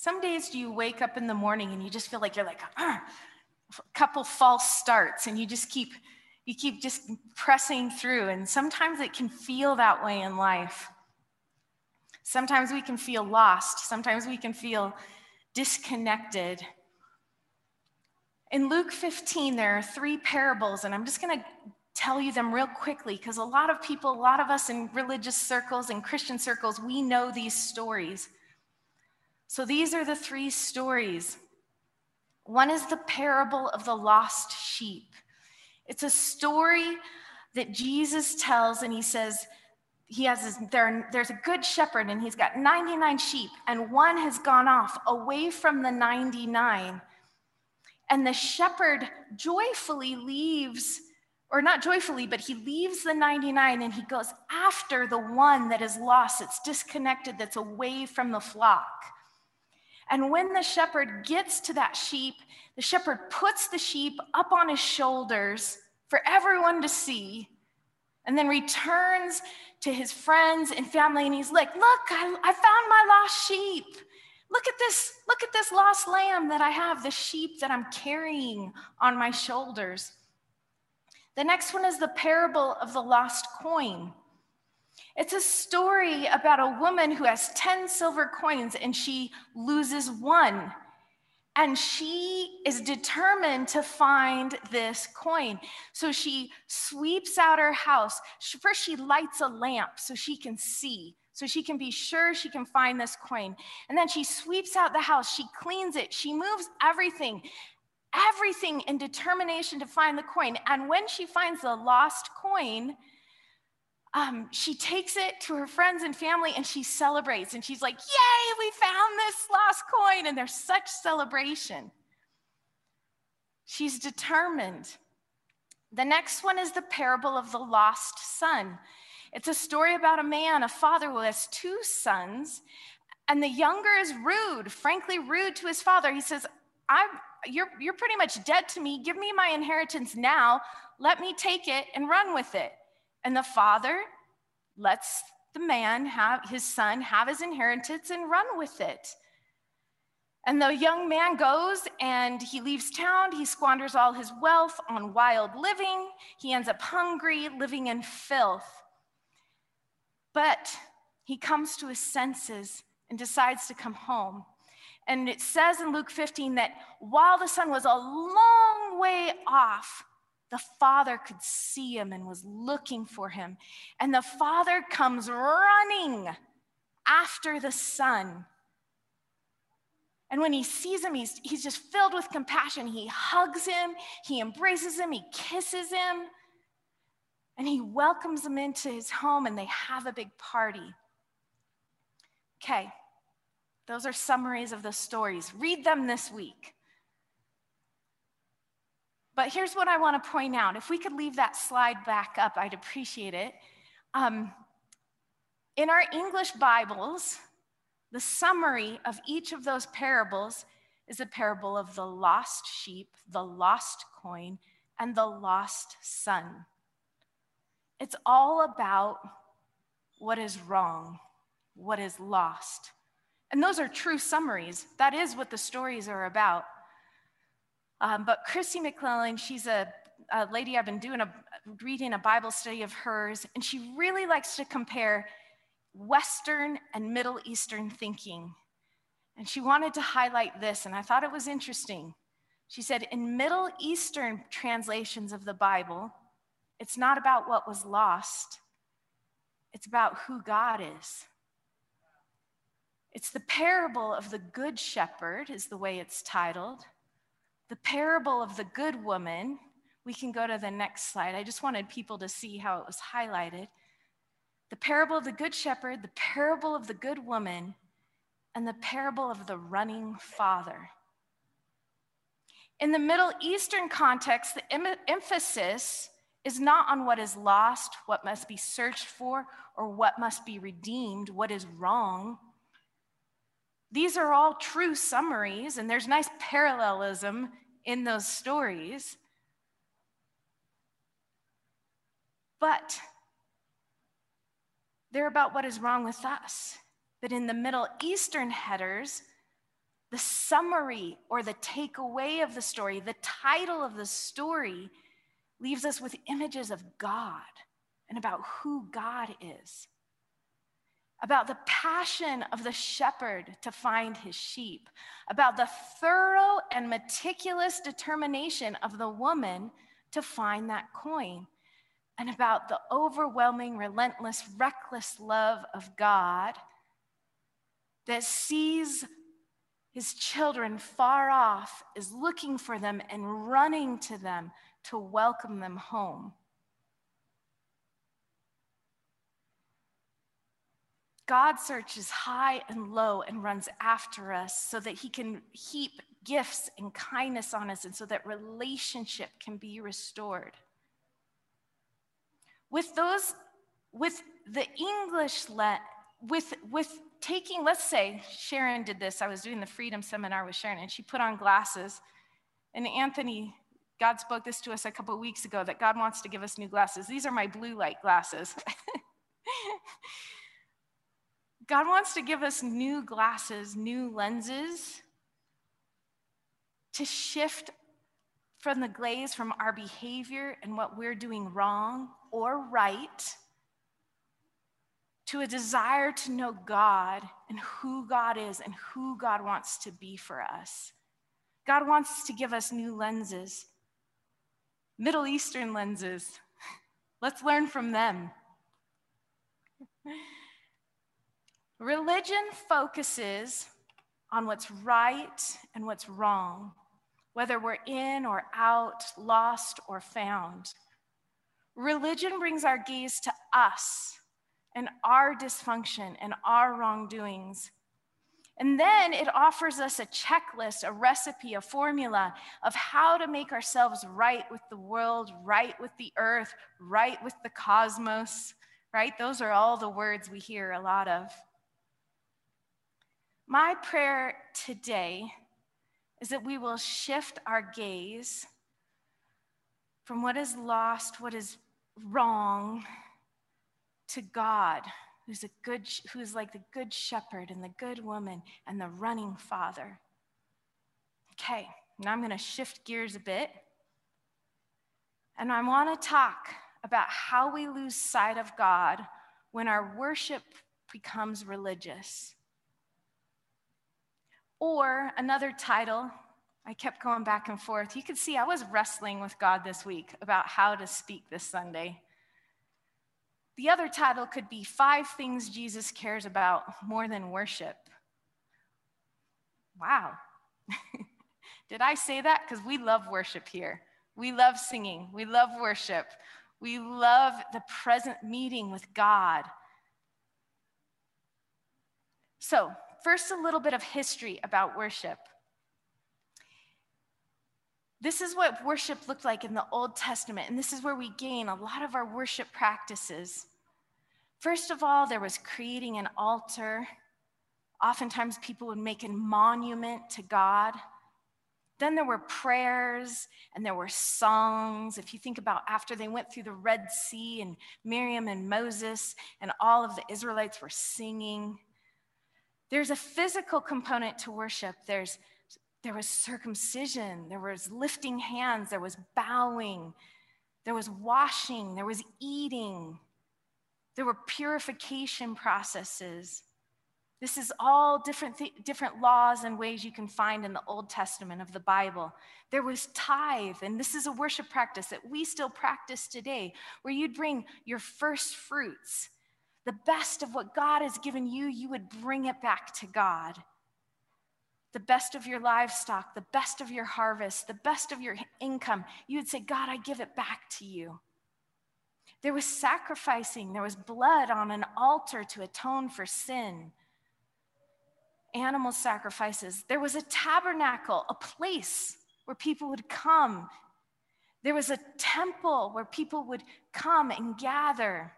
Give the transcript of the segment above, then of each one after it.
Some days you wake up in the morning and you just feel like you're like, uh, a couple false starts and you just keep you keep just pressing through and sometimes it can feel that way in life. Sometimes we can feel lost, sometimes we can feel disconnected. In Luke 15, there are three parables, and I'm just going to tell you them real quickly because a lot of people, a lot of us in religious circles and Christian circles, we know these stories. So these are the three stories. One is the parable of the lost sheep. It's a story that Jesus tells, and he says, he has there, there's a good shepherd and he's got 99 sheep and one has gone off away from the 99 and the shepherd joyfully leaves or not joyfully but he leaves the 99 and he goes after the one that is lost it's disconnected that's away from the flock and when the shepherd gets to that sheep the shepherd puts the sheep up on his shoulders for everyone to see and then returns to his friends and family and he's like, Look, I, I found my lost sheep. Look at this, look at this lost lamb that I have, the sheep that I'm carrying on my shoulders. The next one is the parable of the lost coin. It's a story about a woman who has 10 silver coins and she loses one and she is determined to find this coin. So she sweeps out her house. First, she lights a lamp so she can see, so she can be sure she can find this coin. And then she sweeps out the house. She cleans it. She moves everything, everything in determination to find the coin. And when she finds the lost coin, um, she takes it to her friends and family and she celebrates and she's like, Yay, we found this lost coin. And there's such celebration. She's determined. The next one is the parable of the lost son. It's a story about a man, a father who has two sons, and the younger is rude, frankly, rude to his father. He says, I'm, you're, you're pretty much dead to me. Give me my inheritance now. Let me take it and run with it. And the father lets the man have his son have his inheritance and run with it. And the young man goes and he leaves town. He squanders all his wealth on wild living. He ends up hungry, living in filth. But he comes to his senses and decides to come home. And it says in Luke 15 that while the son was a long way off, the father could see him and was looking for him. And the father comes running after the son. And when he sees him, he's, he's just filled with compassion. He hugs him, he embraces him, he kisses him, and he welcomes him into his home, and they have a big party. Okay, those are summaries of the stories. Read them this week. But here's what I want to point out. If we could leave that slide back up, I'd appreciate it. Um, in our English Bibles, the summary of each of those parables is a parable of the lost sheep, the lost coin, and the lost son. It's all about what is wrong, what is lost. And those are true summaries. That is what the stories are about. Um, but Kristi McLelland, she's a, a lady I've been doing a reading a Bible study of hers, and she really likes to compare Western and Middle Eastern thinking. And she wanted to highlight this, and I thought it was interesting. She said, in Middle Eastern translations of the Bible, it's not about what was lost, it's about who God is. It's the parable of the Good Shepherd, is the way it's titled. The parable of the good woman, we can go to the next slide. I just wanted people to see how it was highlighted. The parable of the good shepherd, the parable of the good woman, and the parable of the running father. In the Middle Eastern context, the em- emphasis is not on what is lost, what must be searched for, or what must be redeemed, what is wrong. These are all true summaries, and there's nice parallelism in those stories. But they're about what is wrong with us. But in the Middle Eastern headers, the summary or the takeaway of the story, the title of the story, leaves us with images of God and about who God is, about the passion of the shepherd to find his sheep, about the thorough and meticulous determination of the woman to find that coin, and about the overwhelming, relentless, reckless love of God that sees his children far off, is looking for them and running to them to welcome them home. God searches high and low and runs after us so that he can heap gifts and kindness on us and so that relationship can be restored. With those, with the English, let, with, with taking, let's say Sharon did this. I was doing the freedom seminar with Sharon and she put on glasses. And Anthony, God spoke this to us a couple weeks ago that God wants to give us new glasses. These are my blue light glasses. God wants to give us new glasses, new lenses to shift from the glaze from our behavior and what we're doing wrong or right to a desire to know God and who God is and who God wants to be for us. God wants to give us new lenses, Middle Eastern lenses. Let's learn from them. Religion focuses on what's right and what's wrong, whether we're in or out, lost or found. Religion brings our gaze to us and our dysfunction and our wrongdoings. And then it offers us a checklist, a recipe, a formula of how to make ourselves right with the world, right with the earth, right with the cosmos, right? Those are all the words we hear a lot of. My prayer today is that we will shift our gaze from what is lost, what is wrong, to God, who's a good, who's like the good shepherd and the good woman and the running father. Okay, now I'm going to shift gears a bit. And I want to talk about how we lose sight of God when our worship becomes religious. Or another title, I kept going back and forth. You can see I was wrestling with God this week about how to speak this Sunday. The other title could be Five Things Jesus Cares About More Than Worship. Wow. Did I say that? Because we love worship here. We love singing. We love worship. We love the present meeting with God. So, first, a little bit of history about worship. This is what worship looked like in the Old Testament, and this is where we gain a lot of our worship practices. First of all, there was creating an altar. Oftentimes, people would make a monument to God. Then there were prayers and there were songs. If you think about after they went through the Red Sea and Miriam and Moses and all of the Israelites were singing, there's a physical component to worship. There's, there was circumcision, there was lifting hands, there was bowing, there was washing, there was eating, there were purification processes. This is all different, th- different laws and ways you can find in the Old Testament of the Bible. There was tithe, and this is a worship practice that we still practice today, where you'd bring your first fruits, the best of what God has given you, you would bring it back to God. The best of your livestock, the best of your harvest, the best of your income, you would say, God, I give it back to you. There was sacrificing, there was blood on an altar to atone for sin, animal sacrifices. There was a tabernacle, a place where people would come. There was a temple where people would come and gather.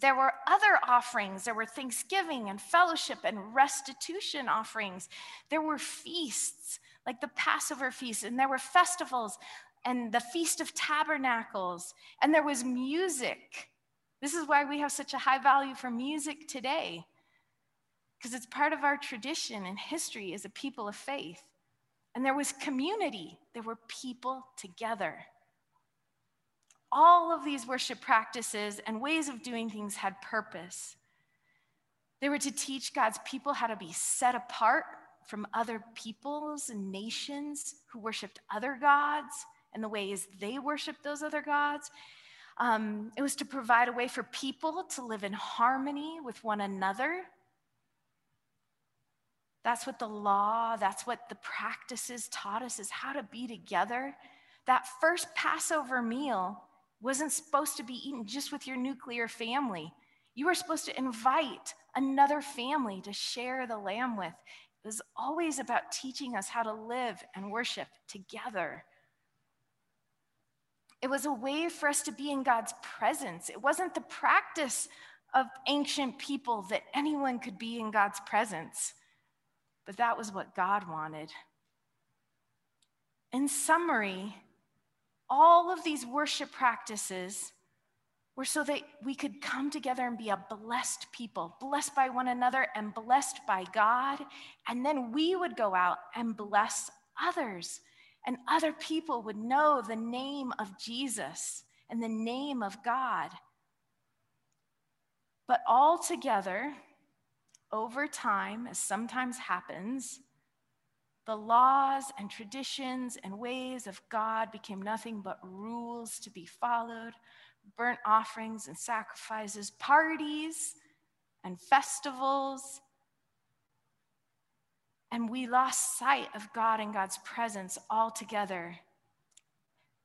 There were other offerings. There were thanksgiving and fellowship and restitution offerings. There were feasts, like the Passover feast, and there were festivals and the Feast of Tabernacles, and there was music. This is why we have such a high value for music today, because it's part of our tradition and history as a people of faith. And there was community, there were people together. All of these worship practices and ways of doing things had purpose. They were to teach God's people how to be set apart from other peoples and nations who worshiped other gods and the ways they worshiped those other gods. Um, it was to provide a way for people to live in harmony with one another. That's what the law, that's what the practices taught us is how to be together. That first Passover meal wasn't supposed to be eaten just with your nuclear family. You were supposed to invite another family to share the lamb with. It was always about teaching us how to live and worship together. It was a way for us to be in God's presence. It wasn't the practice of ancient people that anyone could be in God's presence, but that was what God wanted. In summary, all of these worship practices were so that we could come together and be a blessed people, blessed by one another and blessed by God. And then we would go out and bless others and other people would know the name of Jesus and the name of God. But all together, over time, as sometimes happens, the laws and traditions and ways of God became nothing but rules to be followed, burnt offerings and sacrifices, parties and festivals and we lost sight of God and God's presence altogether.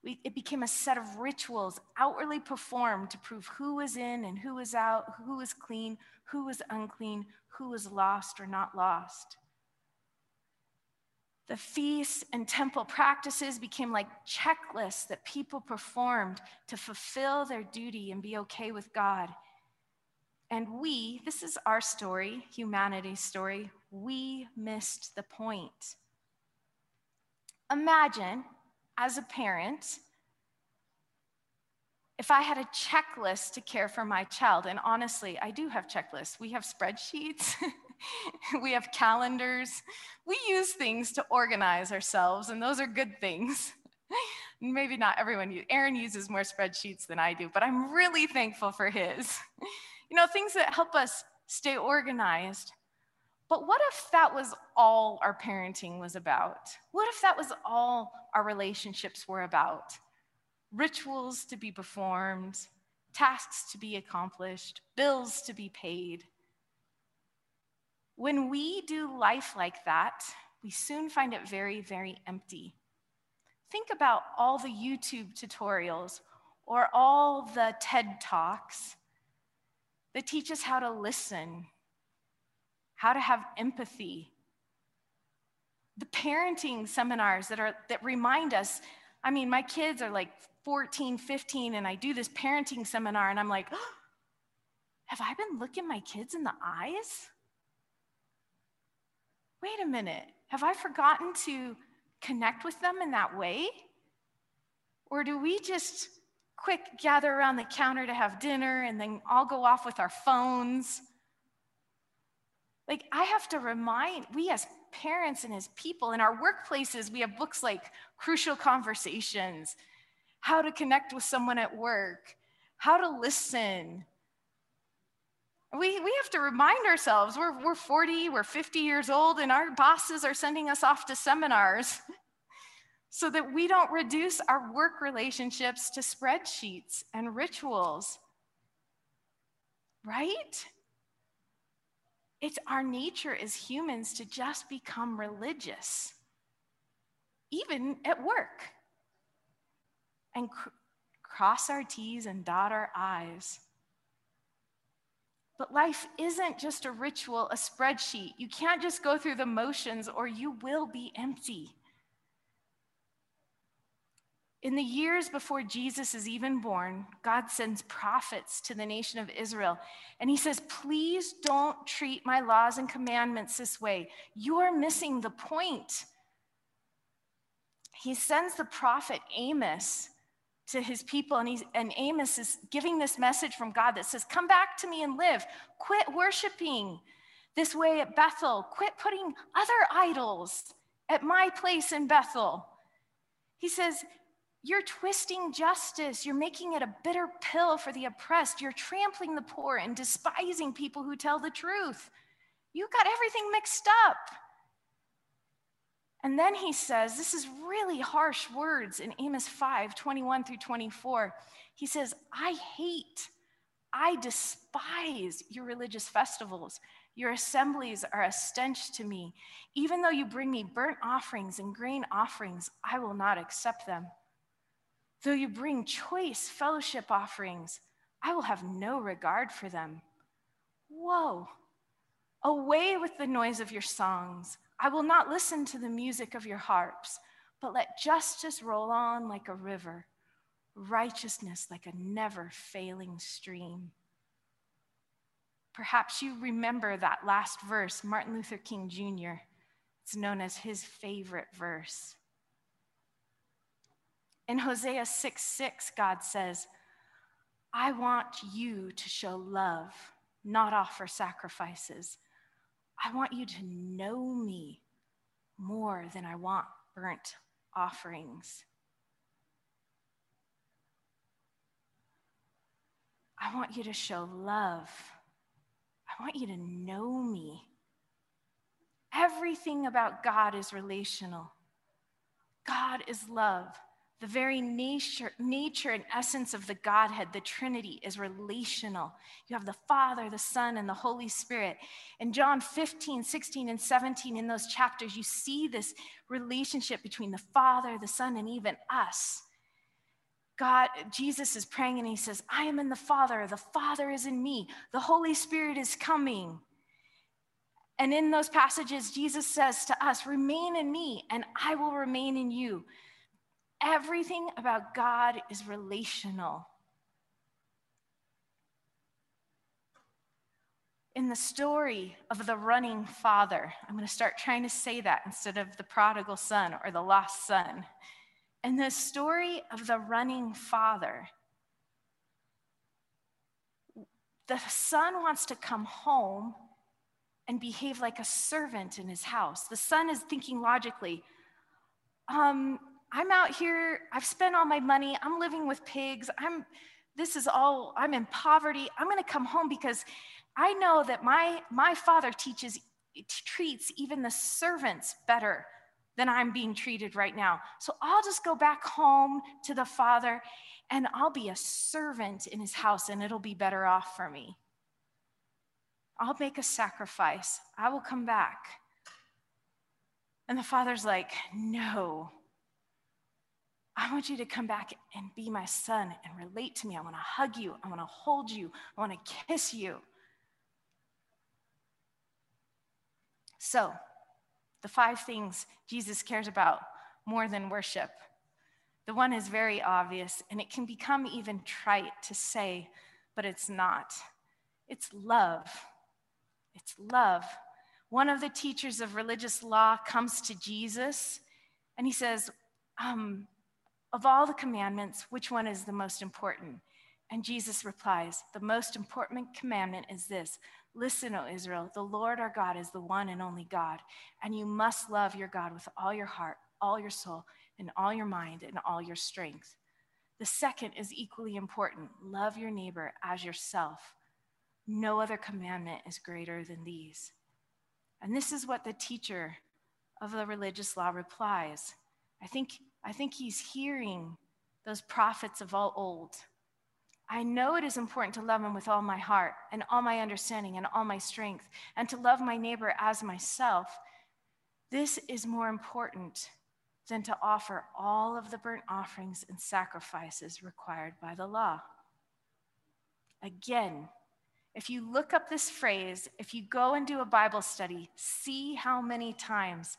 We, it became a set of rituals outwardly performed to prove who was in and who was out, who was clean, who was unclean, who was lost or not lost. The feasts and temple practices became like checklists that people performed to fulfill their duty and be okay with God. And we, this is our story, humanity's story, we missed the point. Imagine, as a parent, if I had a checklist to care for my child, and honestly, I do have checklists. We have spreadsheets, we have calendars, we use things to organize ourselves, and those are good things. Maybe not everyone, Aaron uses more spreadsheets than I do, but I'm really thankful for his. You know, things that help us stay organized. But what if that was all our parenting was about? What if that was all our relationships were about? Rituals to be performed, tasks to be accomplished, bills to be paid. When we do life like that, we soon find it very, very empty. Think about all the YouTube tutorials or all the TED Talks that teach us how to listen how to have empathy. The parenting seminars that are that remind us, I mean, my kids are like 14, 15, and I do this parenting seminar, and I'm like, oh, have I been looking my kids in the eyes? Wait a minute, have I forgotten to connect with them in that way? Or do we just quick gather around the counter to have dinner and then all go off with our phones? Like, I have to remind, we as parents and as people in our workplaces, we have books like Crucial Conversations, How to Connect with Someone at Work, How to Listen. We, we have to remind ourselves we're, we're 40, we're 50 years old, and our bosses are sending us off to seminars so that we don't reduce our work relationships to spreadsheets and rituals. Right? It's our nature as humans to just become religious, even at work, and cr- cross our T's and dot our I's. But life isn't just a ritual, a spreadsheet. You can't just go through the motions or you will be empty. In the years before Jesus is even born, God sends prophets to the nation of Israel. And he says, Please don't treat my laws and commandments this way. You're missing the point. He sends the prophet Amos to his people, and, he's, and Amos is giving this message from God that says, Come back to me and live. Quit worshiping this way at Bethel. Quit putting other idols at my place in Bethel. He says, You're twisting justice. You're making it a bitter pill for the oppressed. You're trampling the poor and despising people who tell the truth. You got everything mixed up. And then he says, this is really harsh words in Amos 5 21 through 24. He says, I hate, I despise your religious festivals. Your assemblies are a stench to me. Even though you bring me burnt offerings and grain offerings, I will not accept them. Though you bring choice fellowship offerings, I will have no regard for them. Whoa. Away with the noise of your songs. I will not listen to the music of your harps, but let justice roll on like a river, righteousness like a never failing stream. Perhaps you remember that last verse, Martin Luther King Jr. It's known as his favorite verse. In Hosea 6 6, God says, I want you to show love, not offer sacrifices. I want you to know me more than I want burnt offerings. I want you to show love. I want you to know me. Everything about God is relational. God is love. The very nature, nature and essence of the Godhead, the Trinity, is relational. You have the Father, the Son, and the Holy Spirit. In John 15, 16, and 17, in those chapters, you see this relationship between the Father, the Son, and even us. God, Jesus is praying and he says, I am in the Father, the Father is in me, the Holy Spirit is coming. And in those passages, Jesus says to us, Remain in me, and I will remain in you. Everything about God is relational. In the story of the running father, I'm going to start trying to say that instead of the prodigal son or the lost son. In the story of the running father, the son wants to come home and behave like a servant in his house. The son is thinking logically, um, I'm out here, I've spent all my money, I'm living with pigs, I'm this is all I'm in poverty. I'm going to come home because I know that my my father teaches treats even the servants better than I'm being treated right now. So I'll just go back home to the father and I'll be a servant in his house and it'll be better off for me. I'll make a sacrifice. I will come back. And the father's like, No, I want you to come back and be my son and relate to me. I want to hug you. I want to hold you. I want to kiss you. So, the five things Jesus cares about more than worship. The one is very obvious, and it can become even trite to say, but it's not. It's love. It's love. One of the teachers of religious law comes to Jesus and he says, um, of all the commandments, which one is the most important? And Jesus replies, The most important commandment is this Listen, O Israel, the Lord our God is the one and only God, and you must love your God with all your heart, all your soul, and all your mind, and all your strength. The second is equally important love your neighbor as yourself. No other commandment is greater than these. And this is what the teacher of the religious law replies. I think I think he's hearing those prophets of all old. I know it is important to love him with all my heart and all my understanding and all my strength, and to love my neighbor as myself. This is more important than to offer all of the burnt offerings and sacrifices required by the law. Again, if you look up this phrase, if you go and do a Bible study, see how many times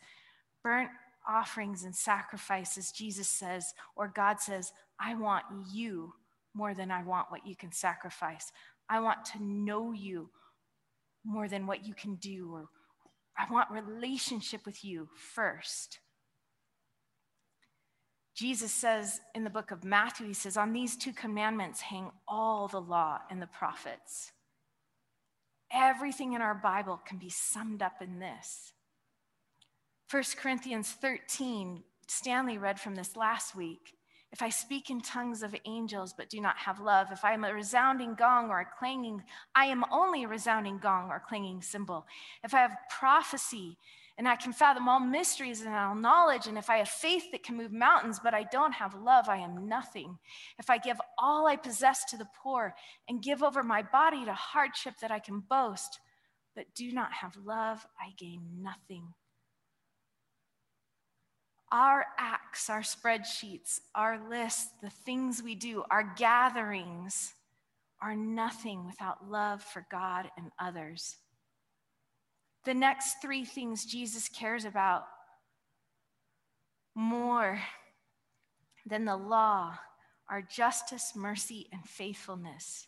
burnt offerings and sacrifices, Jesus says, or God says, I want you more than I want what you can sacrifice. I want to know you more than what you can do, or I want relationship with you first. Jesus says in the book of Matthew, he says, On these two commandments hang all the law and the prophets. everything in our Bible can be summed up in this. 1 Corinthians 13, Stanley read from this last week. If I speak in tongues of angels but do not have love, if I am a resounding gong or a clanging, I am only a resounding gong or clanging cymbal. If I have prophecy and I can fathom all mysteries and all knowledge, and if I have faith that can move mountains but I don't have love, I am nothing. If I give all I possess to the poor and give over my body to hardship that I can boast, but do not have love, I gain nothing. Our acts, our spreadsheets, our lists, the things we do, our gatherings are nothing without love for God and others. The next three things Jesus cares about more than the law are justice, mercy, and faithfulness.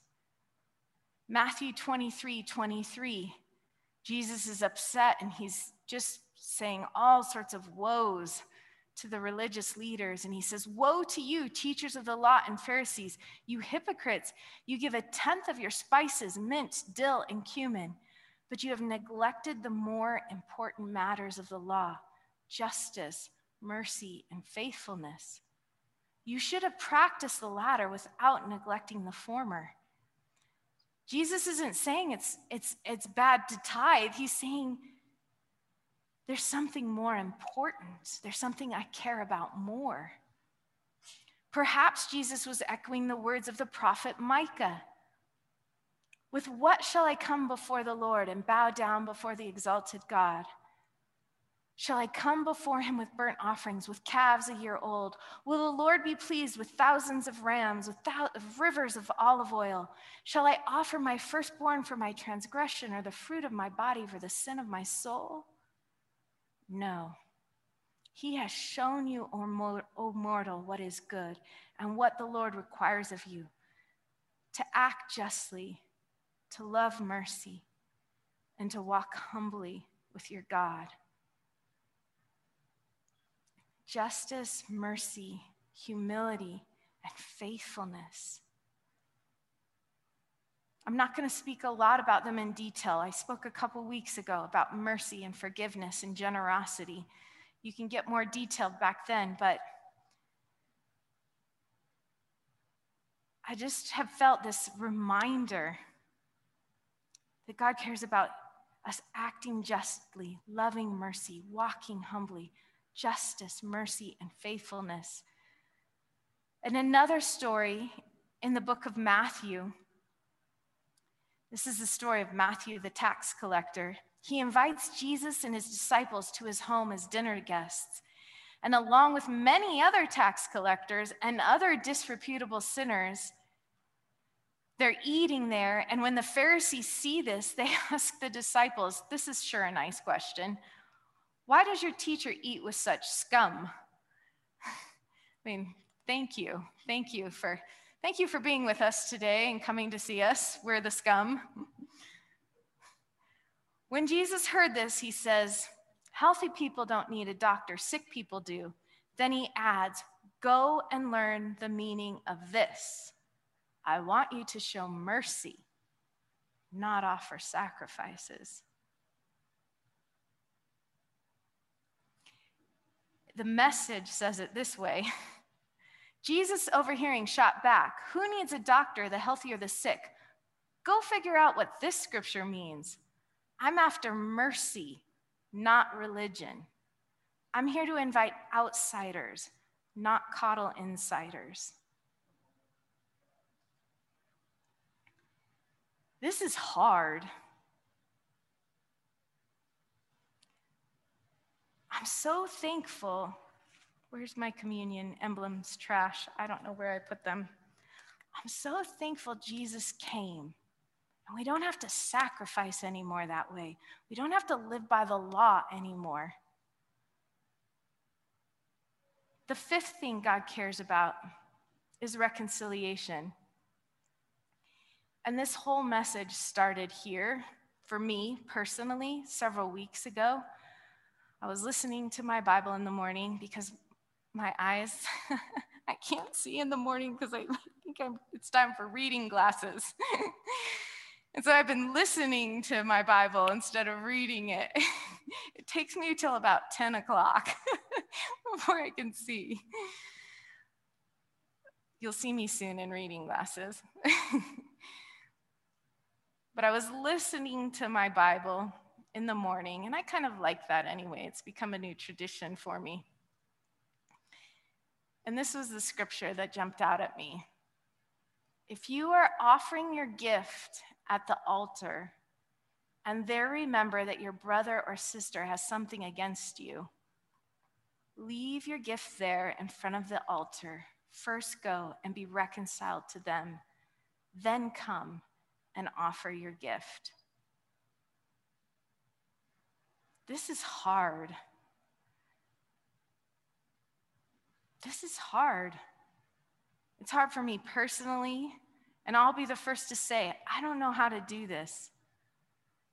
Matthew 23 23, Jesus is upset and he's just saying all sorts of woes to the religious leaders and he says, Woe to you, teachers of the law and Pharisees, you hypocrites! You give a tenth of your spices, mint, dill, and cumin, but you have neglected the more important matters of the law justice, mercy, and faithfulness. You should have practiced the latter without neglecting the former. Jesus isn't saying it's, it's, it's bad to tithe, he's saying, there's something more important. There's something I care about more. Perhaps Jesus was echoing the words of the prophet Micah. With what shall I come before the Lord and bow down before the exalted God? Shall I come before him with burnt offerings, with calves a year old? Will the Lord be pleased with thousands of rams, with rivers of olive oil? Shall I offer my firstborn for my transgression, or the fruit of my body for the sin of my soul? No. He has shown you, O mortal, what is good and what the Lord requires of you to act justly, to love mercy, and to walk humbly with your God. Justice, mercy, humility, and faithfulness I'm not going to speak a lot about them in detail. I spoke a couple weeks ago about mercy and forgiveness and generosity. You can get more detailed back then, but I just have felt this reminder that God cares about us acting justly, loving mercy, walking humbly, justice, mercy, and faithfulness. And another story in the book of Matthew this is the story of Matthew, the tax collector. He invites Jesus and his disciples to his home as dinner guests. And along with many other tax collectors and other disreputable sinners, they're eating there. And when the Pharisees see this, they ask the disciples this is sure a nice question. Why does your teacher eat with such scum? I mean, thank you. Thank you for Thank you for being with us today and coming to see us. We're the scum. When Jesus heard this, he says, Healthy people don't need a doctor, sick people do. Then he adds, Go and learn the meaning of this. I want you to show mercy, not offer sacrifices. The message says it this way Jesus, overhearing, shot back Who needs a doctor, the healthy or the sick? Go figure out what this scripture means. I'm after mercy, not religion. I'm here to invite outsiders, not coddle insiders. This is hard. I'm so thankful Where's my communion emblems trash? I don't know where I put them. I'm so thankful Jesus came. And we don't have to sacrifice anymore that way. We don't have to live by the law anymore. The fifth thing God cares about is reconciliation. And this whole message started here for me personally several weeks ago. I was listening to my Bible in the morning because my eyes. I can't see in the morning because I think I'm, it's time for reading glasses. And so I've been listening to my Bible instead of reading it. it takes me till about 10 o'clock before I can see. You'll see me soon in reading glasses. but I was listening to my Bible in the morning, and I kind of like that anyway. It's become a new tradition for me. And this was the scripture that jumped out at me. If you are offering your gift at the altar and there remember that your brother or sister has something against you, leave your gift there in front of the altar. First go and be reconciled to them, then come and offer your gift. This is hard. This is hard. It's hard for me personally, and I'll be the first to say, I don't know how to do this.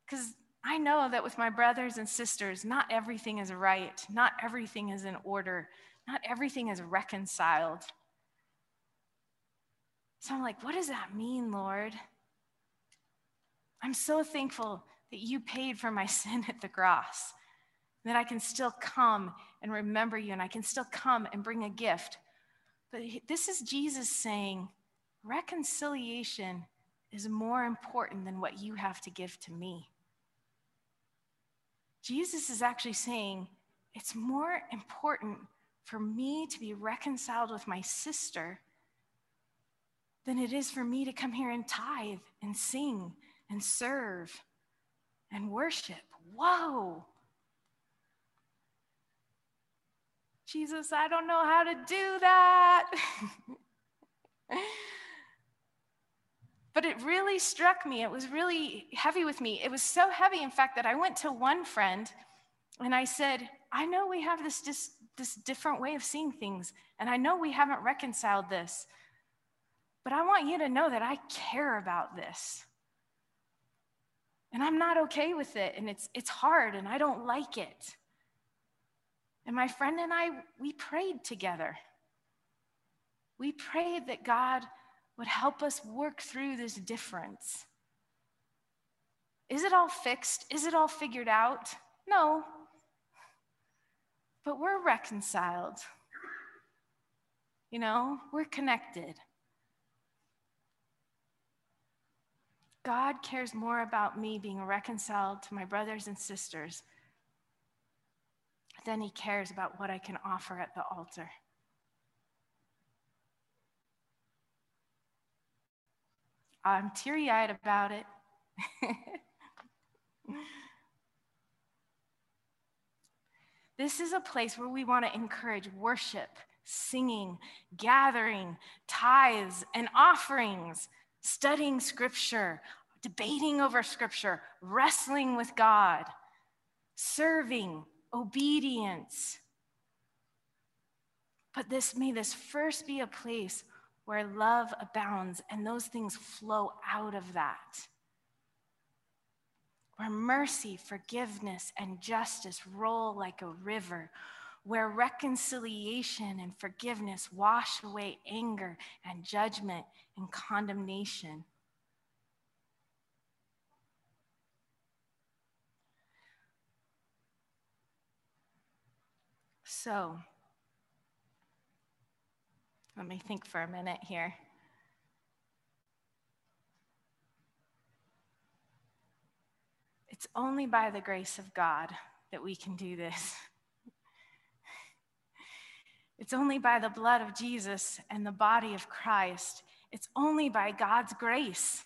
Because I know that with my brothers and sisters, not everything is right, not everything is in order, not everything is reconciled. So I'm like, what does that mean, Lord? I'm so thankful that you paid for my sin at the cross, that I can still come and remember you, and I can still come and bring a gift but this is Jesus saying, reconciliation is more important than what you have to give to me. Jesus is actually saying, it's more important for me to be reconciled with my sister than it is for me to come here and tithe and sing and serve and worship. Whoa. Jesus, I don't know how to do that. but it really struck me. It was really heavy with me. It was so heavy, in fact, that I went to one friend and I said, I know we have this, this, this different way of seeing things, and I know we haven't reconciled this, but I want you to know that I care about this. And I'm not okay with it, and it's, it's hard, and I don't like it. And my friend and I, we prayed together. We prayed that God would help us work through this difference. Is it all fixed? Is it all figured out? No. But we're reconciled. You know, we're connected. God cares more about me being reconciled to my brothers and sisters then he cares about what I can offer at the altar. I'm teary eyed about it. this is a place where we want to encourage worship, singing, gathering, tithes, and offerings, studying scripture, debating over scripture, wrestling with God, serving, obedience. But this may this first be a place where love abounds and those things flow out of that. Where mercy, forgiveness, and justice roll like a river, where reconciliation and forgiveness wash away anger and judgment and condemnation. So, let me think for a minute here. It's only by the grace of God that we can do this. It's only by the blood of Jesus and the body of Christ. It's only by God's grace.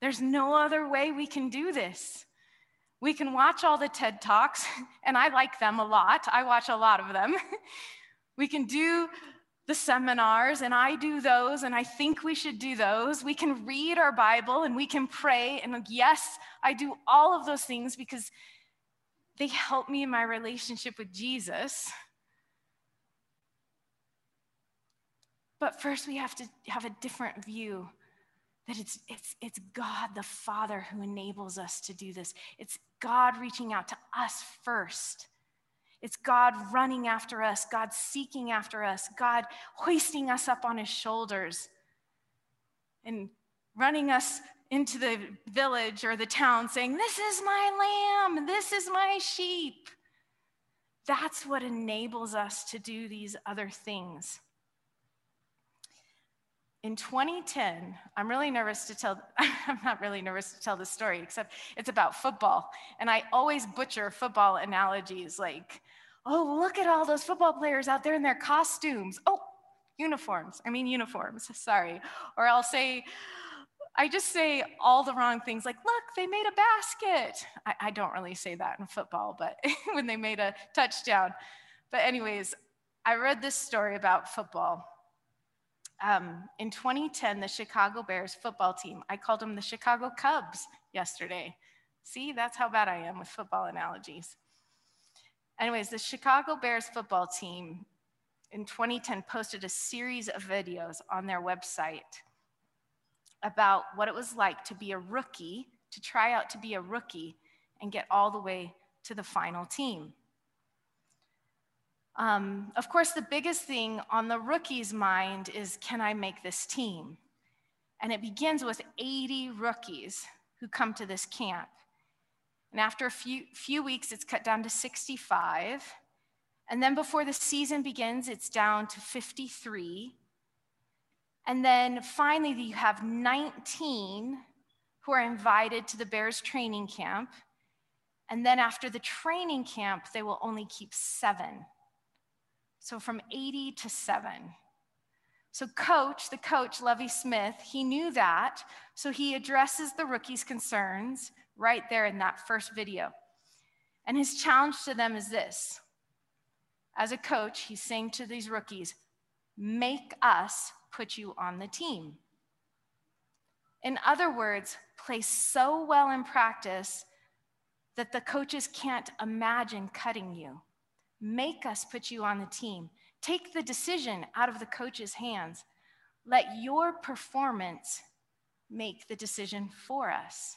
There's no other way we can do this. We can watch all the TED Talks, and I like them a lot. I watch a lot of them. we can do the seminars, and I do those, and I think we should do those. We can read our Bible and we can pray. And yes, I do all of those things because they help me in my relationship with Jesus. But first, we have to have a different view that it's, it's, it's God the Father who enables us to do this. It's God reaching out to us first. It's God running after us, God seeking after us, God hoisting us up on his shoulders and running us into the village or the town saying, This is my lamb, this is my sheep. That's what enables us to do these other things. In 2010, I'm really nervous to tell, I'm not really nervous to tell this story, except it's about football. And I always butcher football analogies like, oh, look at all those football players out there in their costumes. Oh, uniforms. I mean, uniforms, sorry. Or I'll say, I just say all the wrong things like, look, they made a basket. I, I don't really say that in football, but when they made a touchdown. But, anyways, I read this story about football. Um, in 2010, the Chicago Bears football team, I called them the Chicago Cubs yesterday. See, that's how bad I am with football analogies. Anyways, the Chicago Bears football team in 2010 posted a series of videos on their website about what it was like to be a rookie, to try out to be a rookie and get all the way to the final team. Um, of course, the biggest thing on the rookie's mind is can I make this team? And it begins with 80 rookies who come to this camp. And after a few, few weeks, it's cut down to 65. And then before the season begins, it's down to 53. And then finally, you have 19 who are invited to the Bears training camp. And then after the training camp, they will only keep seven. So from 80 to seven. So, coach, the coach, Lovie Smith, he knew that. So he addresses the rookies' concerns right there in that first video. And his challenge to them is this as a coach, he's saying to these rookies, make us put you on the team. In other words, play so well in practice that the coaches can't imagine cutting you. Make us put you on the team. Take the decision out of the coach's hands. Let your performance make the decision for us.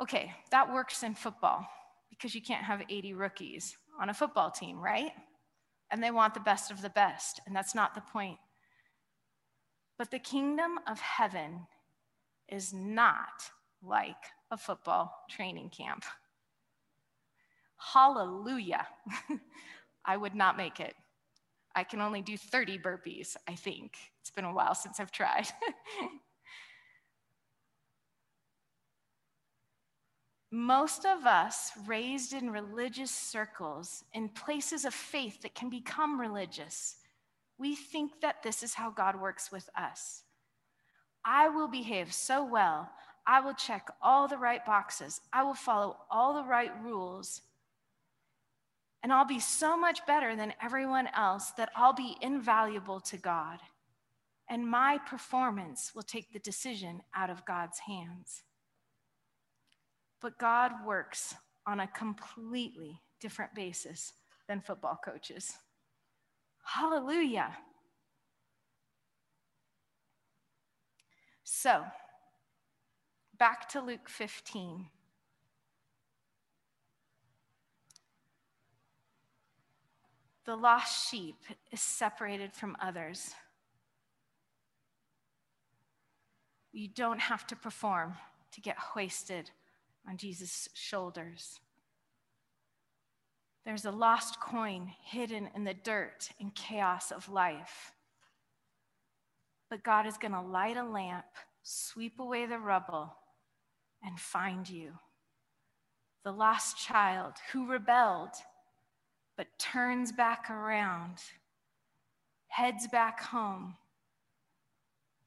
Okay, that works in football because you can't have 80 rookies on a football team, right? and they want the best of the best, and that's not the point. But the kingdom of heaven is not like a football training camp. Hallelujah. I would not make it. I can only do 30 burpees, I think. It's been a while since I've tried. Most of us raised in religious circles, in places of faith that can become religious, we think that this is how God works with us. I will behave so well. I will check all the right boxes. I will follow all the right rules. And I'll be so much better than everyone else that I'll be invaluable to God. And my performance will take the decision out of God's hands. But God works on a completely different basis than football coaches. Hallelujah. So, back to Luke 15. The lost sheep is separated from others. You don't have to perform to get hoisted on Jesus' shoulders. There's a lost coin hidden in the dirt and chaos of life. But God is going to light a lamp, sweep away the rubble, and find you. The lost child who rebelled, but turns back around, heads back home.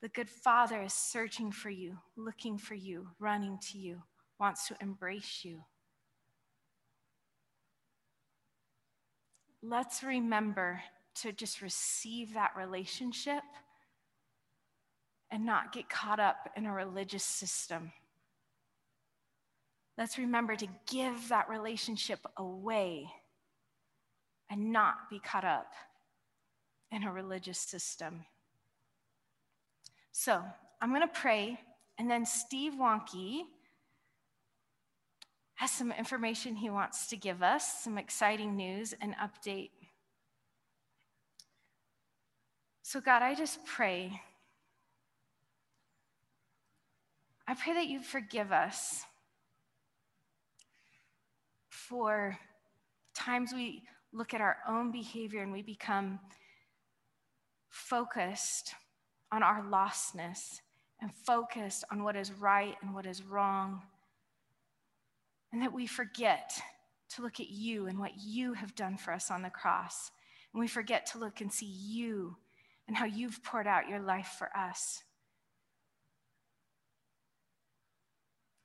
The good father is searching for you, looking for you, running to you wants to embrace you. Let's remember to just receive that relationship and not get caught up in a religious system. Let's remember to give that relationship away and not be caught up in a religious system. So I'm going to pray, and then Steve Wonke has some information he wants to give us, some exciting news and update. So, God, I just pray I pray that you forgive us for times we look at our own behavior and we become focused on our lostness and focused on what is right and what is wrong. And that we forget to look at you and what you have done for us on the cross. And we forget to look and see you and how you've poured out your life for us.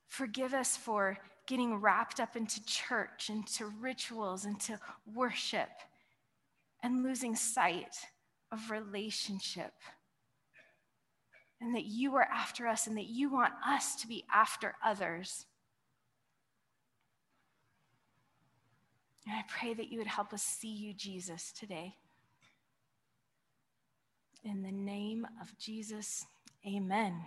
Forgive us for getting wrapped up into church, into rituals, into worship, and losing sight of relationship. And that you are after us and that you want us to be after others. And I pray that you would help us see you, Jesus, today. In the name of Jesus, amen.